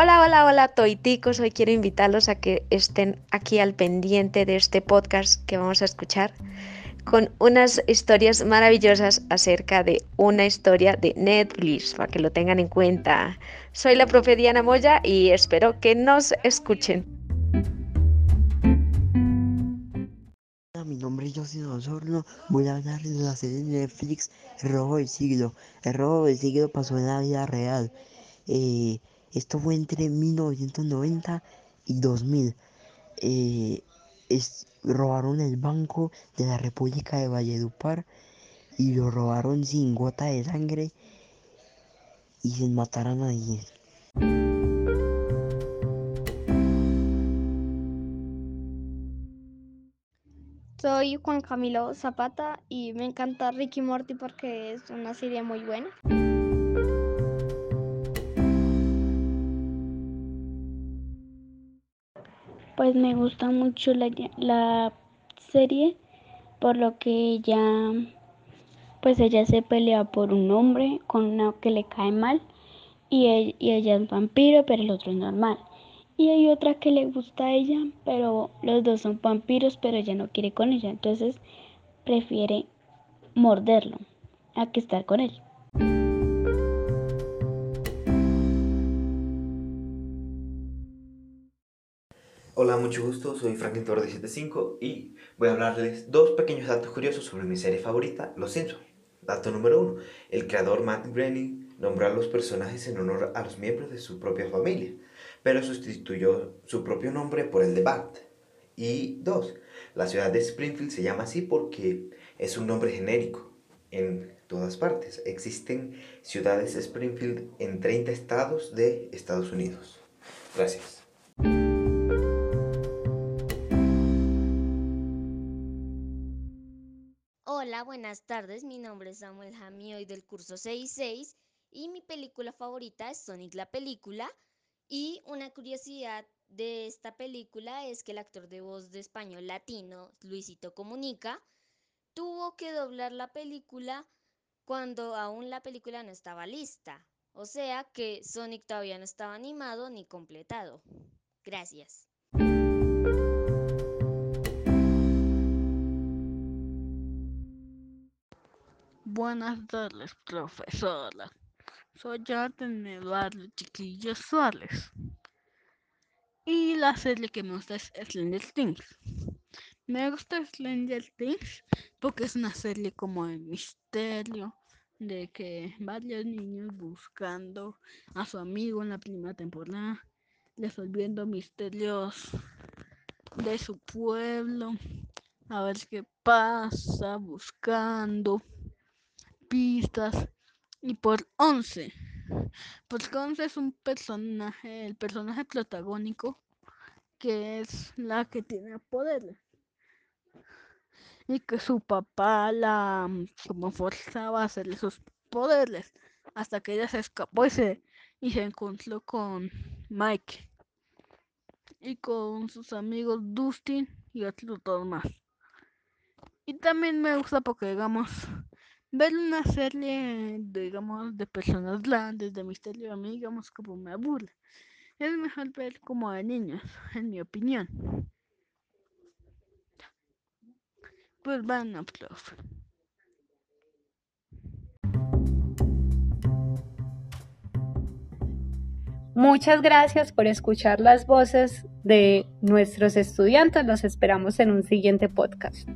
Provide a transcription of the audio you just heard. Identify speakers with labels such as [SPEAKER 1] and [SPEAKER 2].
[SPEAKER 1] Hola, hola, hola, toiticos. Hoy quiero invitarlos a que estén aquí al pendiente de este podcast que vamos a escuchar con unas historias maravillosas acerca de una historia de Netflix, para que lo tengan en cuenta. Soy la profe Diana Moya y espero que nos escuchen.
[SPEAKER 2] Mi nombre es José Osorno. Voy a hablar de la serie de Netflix El robo del siglo. El robo del siglo pasó en la vida real. Eh, esto fue entre 1990 y 2000. Eh, robaron el banco de la República de Valledupar y lo robaron sin gota de sangre y sin matar a nadie.
[SPEAKER 3] Soy Juan Camilo Zapata y me encanta Ricky Morty porque es una serie muy buena. Pues me gusta mucho la, la serie por lo que ella pues ella se pelea por un hombre con una que le cae mal y, y ella es vampiro pero el otro es normal. Y hay otra que le gusta a ella, pero los dos son vampiros, pero ella no quiere con ella, entonces prefiere morderlo a que estar con él.
[SPEAKER 4] Hola, mucho gusto, soy Franklin Torres de 75 y voy a hablarles dos pequeños datos curiosos sobre mi serie favorita, Los Simpsons. Dato número uno, el creador Matt Groening nombró a los personajes en honor a los miembros de su propia familia, pero sustituyó su propio nombre por el de Bart. Y dos, la ciudad de Springfield se llama así porque es un nombre genérico en todas partes. Existen ciudades Springfield en 30 estados de Estados Unidos. Gracias.
[SPEAKER 5] Buenas tardes. Mi nombre es Samuel Jamioy del curso 66 y mi película favorita es Sonic la película. Y una curiosidad de esta película es que el actor de voz de español latino, Luisito Comunica, tuvo que doblar la película cuando aún la película no estaba lista. O sea que Sonic todavía no estaba animado ni completado. Gracias.
[SPEAKER 6] Buenas tardes, profesora. Soy Jonathan Eduardo Chiquillo Suárez. Y la serie que me gusta es Slender Things. Me gusta Slender Things porque es una serie como de misterio, de que varios niños buscando a su amigo en la primera temporada, resolviendo misterios de su pueblo, a ver qué pasa, buscando pistas y por 11 porque 11 es un personaje el personaje protagónico que es la que tiene poderes y que su papá la mm, como forzaba a hacerle sus poderes hasta que ella se escapó y se, y se encontró con Mike y con sus amigos Dustin y otros más. Y también me gusta porque digamos ver una serie, digamos, de personas grandes, de misterio, a mí, digamos, como me aburre. Es mejor ver como de niños, en mi opinión. Pues bueno, profe.
[SPEAKER 1] Muchas gracias por escuchar las voces de nuestros estudiantes. Los esperamos en un siguiente podcast.